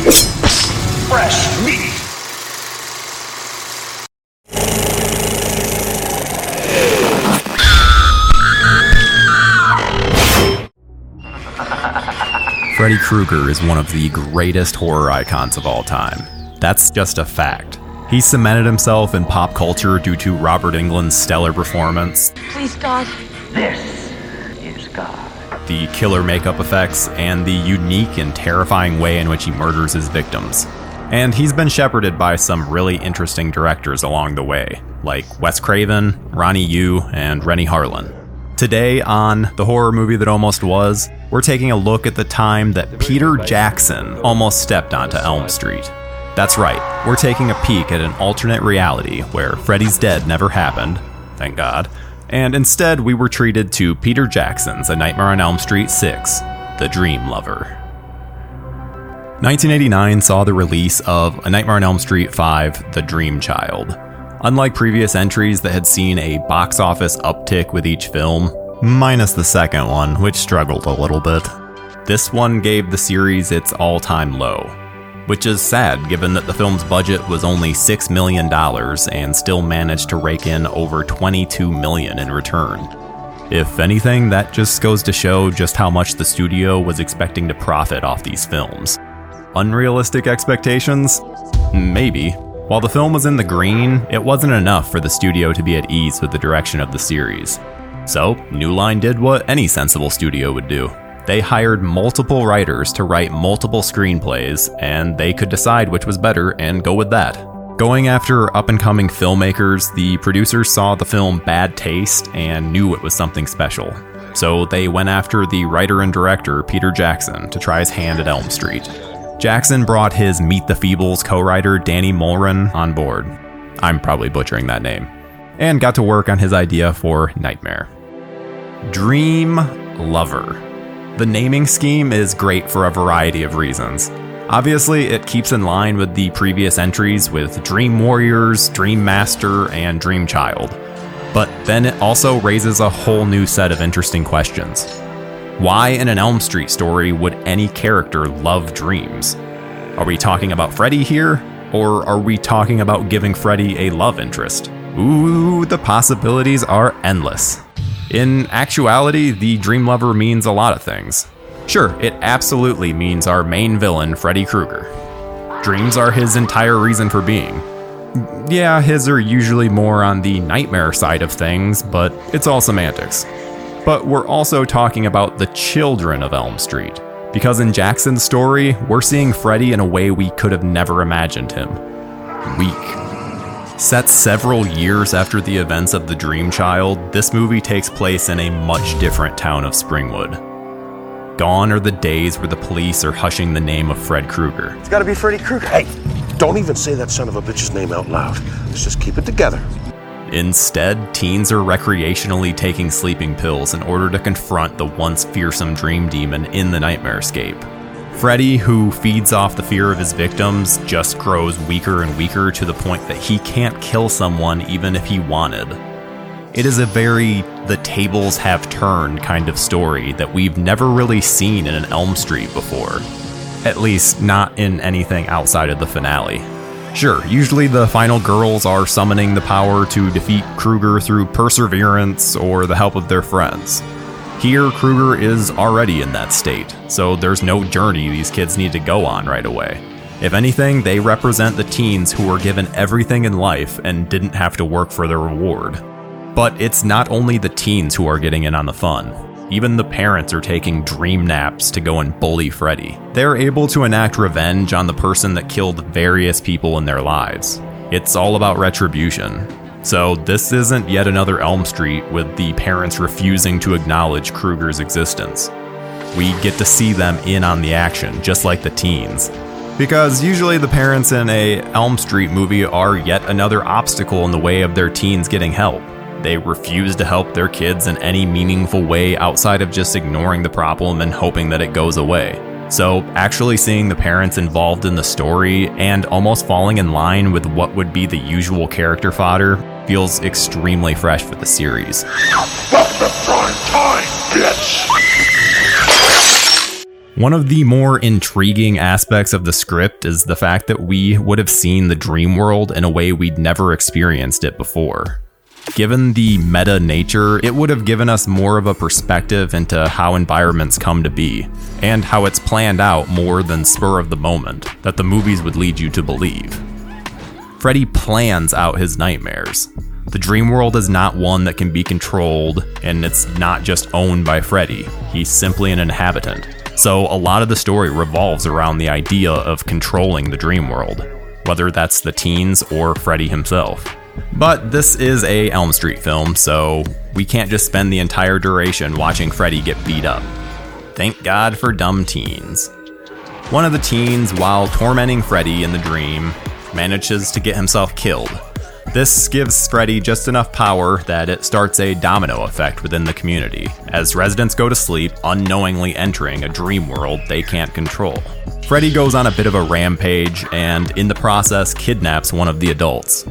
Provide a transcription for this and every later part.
Fresh meat. Freddy Krueger is one of the greatest horror icons of all time. That's just a fact. He cemented himself in pop culture due to Robert Englund's stellar performance, Please, God. This God. The killer makeup effects, and the unique and terrifying way in which he murders his victims. And he's been shepherded by some really interesting directors along the way, like Wes Craven, Ronnie Yu, and Renny Harlin. Today on The Horror Movie That Almost Was, we're taking a look at the time that Peter Jackson almost stepped onto Elm Street. That's right, we're taking a peek at an alternate reality where Freddy's Dead never happened, thank God, and instead we were treated to Peter Jackson's A Nightmare on Elm Street 6, The Dream Lover. 1989 saw the release of A Nightmare on Elm Street 5 The Dream Child. Unlike previous entries that had seen a box office uptick with each film, minus the second one, which struggled a little bit, this one gave the series its all time low. Which is sad given that the film's budget was only $6 million and still managed to rake in over 22 million in return. If anything, that just goes to show just how much the studio was expecting to profit off these films. Unrealistic expectations? Maybe. While the film was in the green, it wasn't enough for the studio to be at ease with the direction of the series. So, New Line did what any sensible studio would do. They hired multiple writers to write multiple screenplays, and they could decide which was better and go with that. Going after up and coming filmmakers, the producers saw the film Bad Taste and knew it was something special. So they went after the writer and director, Peter Jackson, to try his hand at Elm Street. Jackson brought his Meet the Feebles co writer, Danny Mulren, on board. I'm probably butchering that name. And got to work on his idea for Nightmare. Dream Lover. The naming scheme is great for a variety of reasons. Obviously, it keeps in line with the previous entries with Dream Warriors, Dream Master, and Dream Child. But then it also raises a whole new set of interesting questions. Why in an Elm Street story would any character love dreams? Are we talking about Freddy here? Or are we talking about giving Freddy a love interest? Ooh, the possibilities are endless. In actuality, the Dream Lover means a lot of things. Sure, it absolutely means our main villain, Freddy Krueger. Dreams are his entire reason for being. Yeah, his are usually more on the nightmare side of things, but it's all semantics. But we're also talking about the children of Elm Street, because in Jackson's story, we're seeing Freddy in a way we could have never imagined him weak. Set several years after the events of The Dream Child, this movie takes place in a much different town of Springwood. Gone are the days where the police are hushing the name of Fred Krueger. It's gotta be Freddy Krueger. Hey, don't even say that son of a bitch's name out loud. Let's just keep it together. Instead, teens are recreationally taking sleeping pills in order to confront the once fearsome dream demon in the nightmarescape. Freddy, who feeds off the fear of his victims, just grows weaker and weaker to the point that he can't kill someone even if he wanted. It is a very the tables have turned kind of story that we've never really seen in an Elm Street before. At least, not in anything outside of the finale. Sure, usually the final girls are summoning the power to defeat Krueger through perseverance or the help of their friends. Here, Krueger is already in that state, so there's no journey these kids need to go on right away. If anything, they represent the teens who were given everything in life and didn't have to work for their reward. But it's not only the teens who are getting in on the fun. Even the parents are taking dream naps to go and bully Freddy. They're able to enact revenge on the person that killed various people in their lives. It's all about retribution. So, this isn't yet another Elm Street with the parents refusing to acknowledge Krueger's existence. We get to see them in on the action, just like the teens. Because usually the parents in a Elm Street movie are yet another obstacle in the way of their teens getting help. They refuse to help their kids in any meaningful way outside of just ignoring the problem and hoping that it goes away. So, actually seeing the parents involved in the story and almost falling in line with what would be the usual character fodder feels extremely fresh for the series. Welcome to time, bitch! One of the more intriguing aspects of the script is the fact that we would have seen the dream world in a way we'd never experienced it before. Given the meta nature, it would have given us more of a perspective into how environments come to be, and how it's planned out more than spur of the moment that the movies would lead you to believe. Freddy plans out his nightmares. The dream world is not one that can be controlled, and it's not just owned by Freddy. He's simply an inhabitant. So a lot of the story revolves around the idea of controlling the dream world, whether that's the teens or Freddy himself. But this is a Elm Street film, so we can't just spend the entire duration watching Freddy get beat up. Thank God for dumb teens. One of the teens, while tormenting Freddy in the dream, manages to get himself killed. This gives Freddy just enough power that it starts a domino effect within the community, as residents go to sleep unknowingly entering a dream world they can't control. Freddy goes on a bit of a rampage and, in the process, kidnaps one of the adults.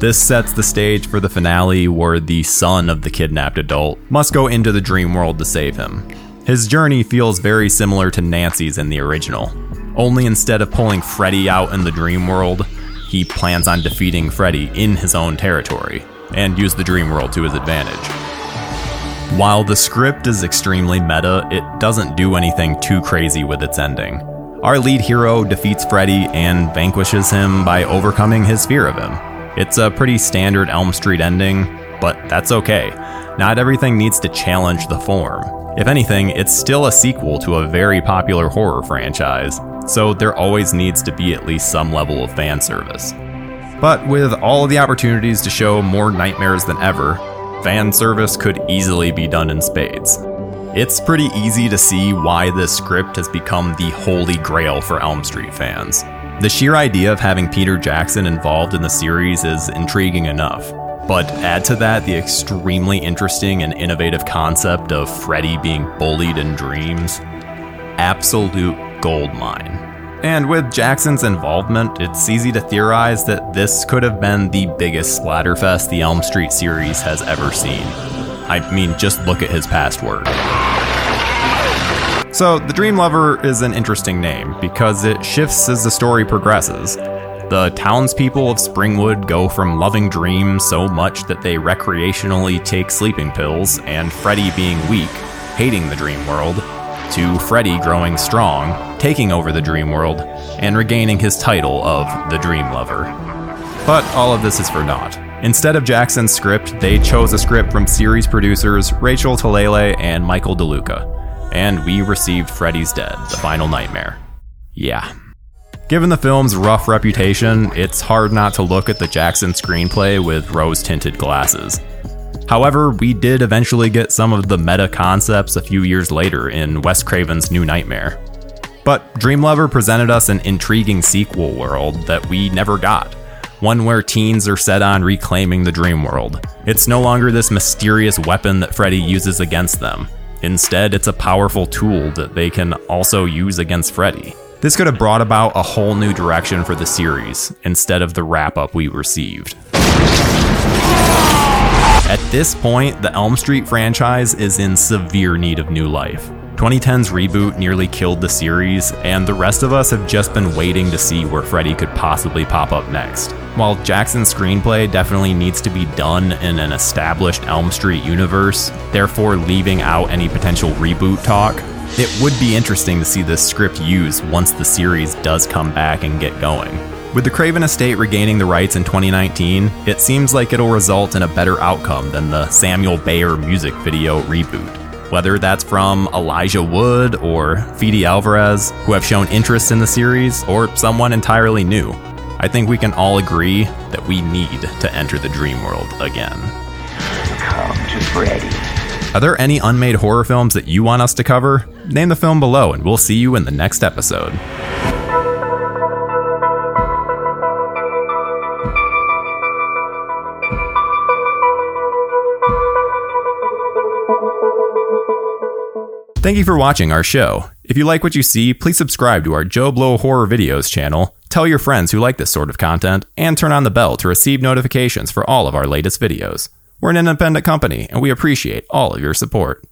This sets the stage for the finale where the son of the kidnapped adult must go into the dream world to save him. His journey feels very similar to Nancy's in the original, only instead of pulling Freddy out in the dream world, he plans on defeating Freddy in his own territory and use the dream world to his advantage. While the script is extremely meta, it doesn't do anything too crazy with its ending. Our lead hero defeats Freddy and vanquishes him by overcoming his fear of him. It's a pretty standard Elm Street ending, but that's okay. Not everything needs to challenge the form. If anything, it's still a sequel to a very popular horror franchise, so there always needs to be at least some level of fan service. But with all the opportunities to show more nightmares than ever, fan service could easily be done in spades. It's pretty easy to see why this script has become the holy grail for Elm Street fans. The sheer idea of having Peter Jackson involved in the series is intriguing enough. But add to that the extremely interesting and innovative concept of Freddy being bullied in dreams. Absolute gold mine. And with Jackson's involvement, it's easy to theorize that this could have been the biggest splatterfest the Elm Street series has ever seen. I mean, just look at his past work. So, the Dream Lover is an interesting name because it shifts as the story progresses. The townspeople of Springwood go from loving dreams so much that they recreationally take sleeping pills, and Freddy being weak, hating the dream world, to Freddy growing strong, taking over the dream world, and regaining his title of the Dream Lover. But all of this is for naught. Instead of Jackson's script, they chose a script from series producers Rachel Talalay and Michael DeLuca and we received Freddy's Dead, The Final Nightmare. Yeah. Given the film's rough reputation, it's hard not to look at the Jackson screenplay with rose tinted glasses. However, we did eventually get some of the meta concepts a few years later in Wes Craven's New Nightmare. But Dream Lover presented us an intriguing sequel world that we never got. One where teens are set on reclaiming the dream world. It's no longer this mysterious weapon that Freddy uses against them. Instead, it's a powerful tool that they can also use against Freddy. This could have brought about a whole new direction for the series, instead of the wrap up we received. At this point, the Elm Street franchise is in severe need of new life. 2010's reboot nearly killed the series, and the rest of us have just been waiting to see where Freddy could possibly pop up next. While Jackson's screenplay definitely needs to be done in an established Elm Street universe, therefore leaving out any potential reboot talk, it would be interesting to see this script used once the series does come back and get going. With the Craven estate regaining the rights in 2019, it seems like it'll result in a better outcome than the Samuel Bayer music video reboot whether that's from Elijah Wood or Fede Alvarez, who have shown interest in the series, or someone entirely new. I think we can all agree that we need to enter the dream world again. Come to Freddy. Are there any unmade horror films that you want us to cover? Name the film below, and we'll see you in the next episode. Thank you for watching our show. If you like what you see, please subscribe to our JoBlo Horror Videos channel, tell your friends who like this sort of content, and turn on the bell to receive notifications for all of our latest videos. We're an independent company, and we appreciate all of your support.